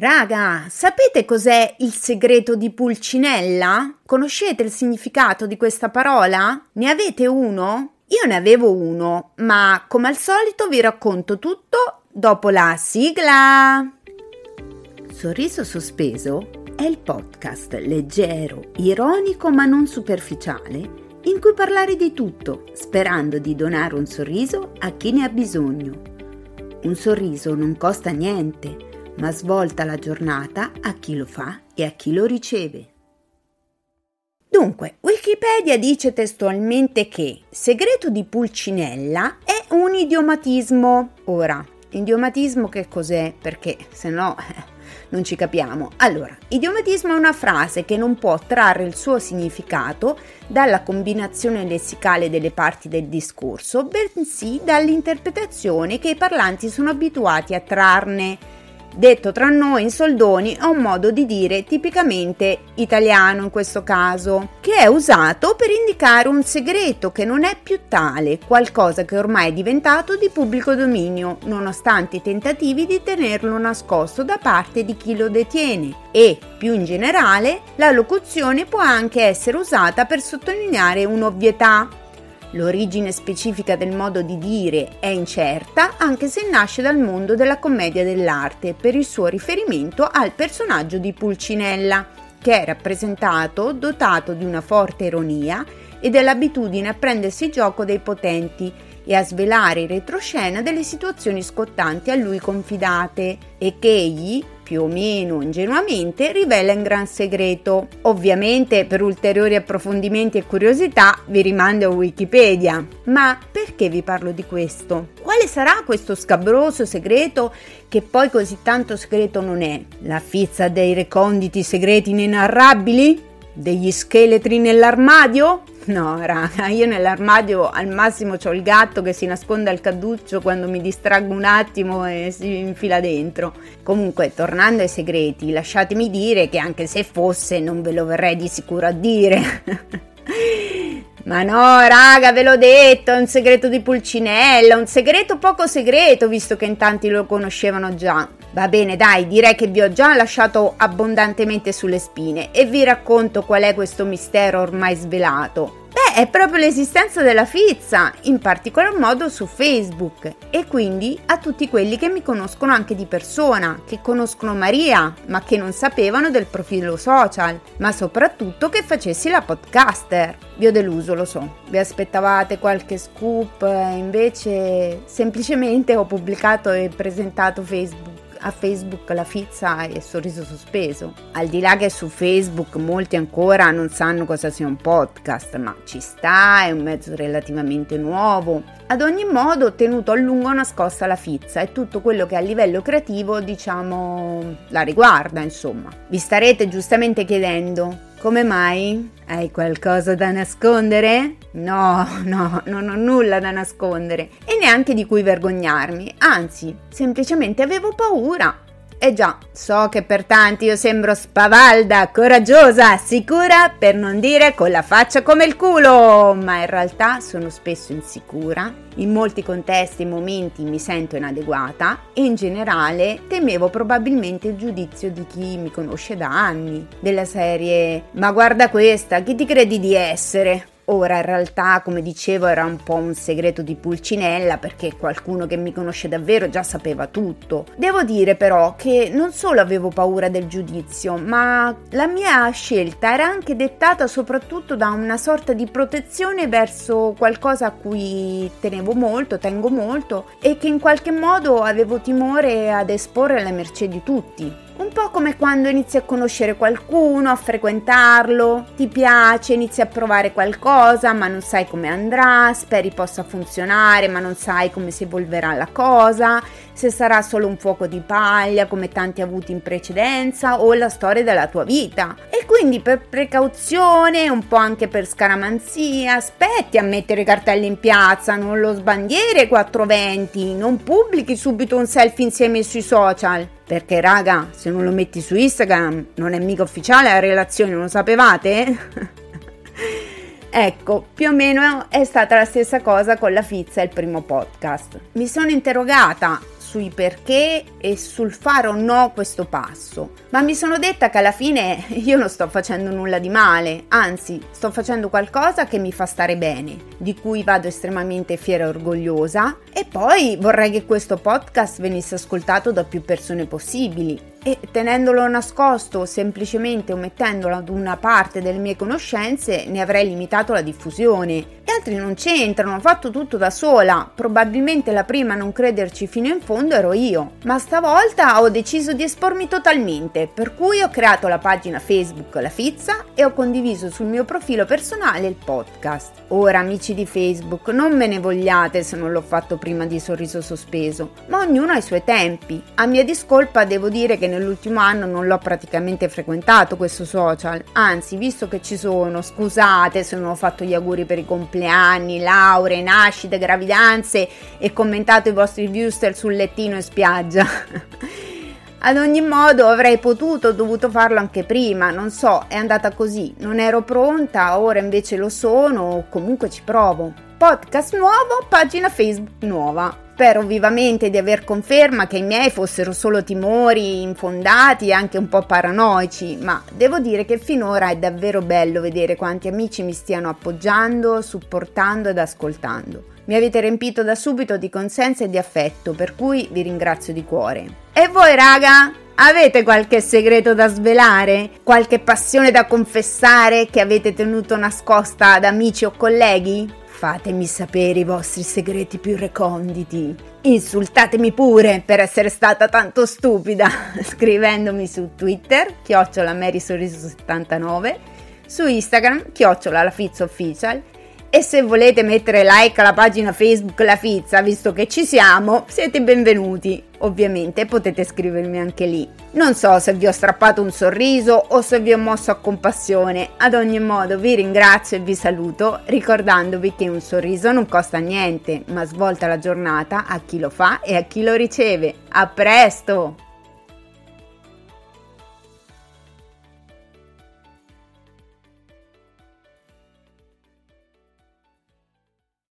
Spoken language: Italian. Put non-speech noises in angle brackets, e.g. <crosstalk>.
Raga, sapete cos'è il segreto di Pulcinella? Conoscete il significato di questa parola? Ne avete uno? Io ne avevo uno, ma come al solito vi racconto tutto dopo la sigla. Sorriso sospeso è il podcast leggero, ironico ma non superficiale in cui parlare di tutto, sperando di donare un sorriso a chi ne ha bisogno. Un sorriso non costa niente ma svolta la giornata a chi lo fa e a chi lo riceve. Dunque, Wikipedia dice testualmente che segreto di Pulcinella è un idiomatismo. Ora, idiomatismo che cos'è? Perché se no eh, non ci capiamo. Allora, idiomatismo è una frase che non può trarre il suo significato dalla combinazione lessicale delle parti del discorso, bensì dall'interpretazione che i parlanti sono abituati a trarne Detto tra noi in soldoni è un modo di dire tipicamente italiano in questo caso, che è usato per indicare un segreto che non è più tale, qualcosa che ormai è diventato di pubblico dominio, nonostante i tentativi di tenerlo nascosto da parte di chi lo detiene. E, più in generale, la locuzione può anche essere usata per sottolineare un'ovvietà, L'origine specifica del modo di dire è incerta, anche se nasce dal mondo della commedia dell'arte per il suo riferimento al personaggio di Pulcinella, che è rappresentato dotato di una forte ironia e dell'abitudine a prendersi gioco dei potenti e a svelare in retroscena delle situazioni scottanti a lui confidate e che egli, più o meno ingenuamente, rivela in gran segreto. Ovviamente per ulteriori approfondimenti e curiosità vi rimando a Wikipedia. Ma perché vi parlo di questo? Quale sarà questo scabroso segreto che poi così tanto segreto non è? La fizza dei reconditi segreti inenarrabili? Degli scheletri nell'armadio? No, raga, io nell'armadio al massimo ho il gatto che si nasconde al cadduccio quando mi distraggo un attimo e si infila dentro. Comunque, tornando ai segreti, lasciatemi dire che anche se fosse non ve lo verrei di sicuro a dire. <laughs> Ma no, raga, ve l'ho detto, è un segreto di Pulcinella, un segreto poco segreto, visto che in tanti lo conoscevano già. Va bene, dai, direi che vi ho già lasciato abbondantemente sulle spine e vi racconto qual è questo mistero ormai svelato. È proprio l'esistenza della Fizza, in particolar modo su Facebook e quindi a tutti quelli che mi conoscono anche di persona, che conoscono Maria, ma che non sapevano del profilo social, ma soprattutto che facessi la podcaster. Vi ho deluso, lo so. Vi aspettavate qualche scoop, invece semplicemente ho pubblicato e presentato Facebook a Facebook la fizza e il sorriso sospeso. Al di là che su Facebook molti ancora non sanno cosa sia un podcast, ma ci sta, è un mezzo relativamente nuovo. Ad ogni modo ho tenuto a lungo nascosta la fizza e tutto quello che a livello creativo diciamo la riguarda, insomma. Vi starete giustamente chiedendo come mai? Hai qualcosa da nascondere? No, no, non ho nulla da nascondere e neanche di cui vergognarmi, anzi, semplicemente avevo paura. Eh già, so che per tanti io sembro spavalda, coraggiosa, sicura, per non dire con la faccia come il culo, ma in realtà sono spesso insicura. In molti contesti e momenti mi sento inadeguata e in generale temevo probabilmente il giudizio di chi mi conosce da anni, della serie Ma guarda questa, chi ti credi di essere? Ora in realtà, come dicevo, era un po' un segreto di Pulcinella perché qualcuno che mi conosce davvero già sapeva tutto. Devo dire però che non solo avevo paura del giudizio, ma la mia scelta era anche dettata soprattutto da una sorta di protezione verso qualcosa a cui tenevo molto, tengo molto e che in qualche modo avevo timore ad esporre alla mercé di tutti. Un po' come quando inizi a conoscere qualcuno, a frequentarlo, ti piace, inizi a provare qualcosa, ma non sai come andrà, speri possa funzionare, ma non sai come si evolverà la cosa, se sarà solo un fuoco di paglia come tanti avuti in precedenza o la storia della tua vita. E quindi per precauzione, un po' anche per scaramanzia, aspetti a mettere i cartelli in piazza, non lo sbandiere 420, non pubblichi subito un selfie insieme sui social. Perché raga, se non lo metti su Instagram non è mica ufficiale la relazione, lo sapevate? <laughs> Ecco, più o meno è stata la stessa cosa con la Fizza e il primo podcast. Mi sono interrogata sui perché e sul fare o no questo passo, ma mi sono detta che alla fine <laughs> io non sto facendo nulla di male, anzi sto facendo qualcosa che mi fa stare bene, di cui vado estremamente fiera e orgogliosa. E poi vorrei che questo podcast venisse ascoltato da più persone possibili e tenendolo nascosto semplicemente omettendolo ad una parte delle mie conoscenze ne avrei limitato la diffusione. Gli altri non c'entrano, ho fatto tutto da sola. Probabilmente la prima a non crederci fino in fondo ero io, ma stavolta ho deciso di espormi totalmente, per cui ho creato la pagina Facebook La Fizza e ho condiviso sul mio profilo personale il podcast. Ora amici di Facebook, non me ne vogliate se non l'ho fatto prima di Sorriso Sospeso, ma ognuno ha i suoi tempi. A mia discolpa devo dire che nell'ultimo anno non l'ho praticamente frequentato questo social, anzi visto che ci sono, scusate se non ho fatto gli auguri per i compleanni, lauree, nascite, gravidanze e commentato i vostri viewster sul lettino in spiaggia. <laughs> Ad ogni modo avrei potuto o dovuto farlo anche prima, non so, è andata così, non ero pronta, ora invece lo sono, comunque ci provo. Podcast nuovo, pagina Facebook nuova. Spero vivamente di aver conferma che i miei fossero solo timori infondati e anche un po' paranoici, ma devo dire che finora è davvero bello vedere quanti amici mi stiano appoggiando, supportando ed ascoltando. Mi avete riempito da subito di consenso e di affetto, per cui vi ringrazio di cuore. E voi raga? Avete qualche segreto da svelare? Qualche passione da confessare che avete tenuto nascosta ad amici o colleghi? Fatemi sapere i vostri segreti più reconditi. Insultatemi pure per essere stata tanto stupida <laughs> scrivendomi su Twitter, chiocciola Sorriso79, su Instagram, chiocciola e se volete mettere like alla pagina Facebook La Fizza, visto che ci siamo, siete benvenuti. Ovviamente potete scrivermi anche lì. Non so se vi ho strappato un sorriso o se vi ho mosso a compassione. Ad ogni modo vi ringrazio e vi saluto ricordandovi che un sorriso non costa niente, ma svolta la giornata a chi lo fa e a chi lo riceve. A presto!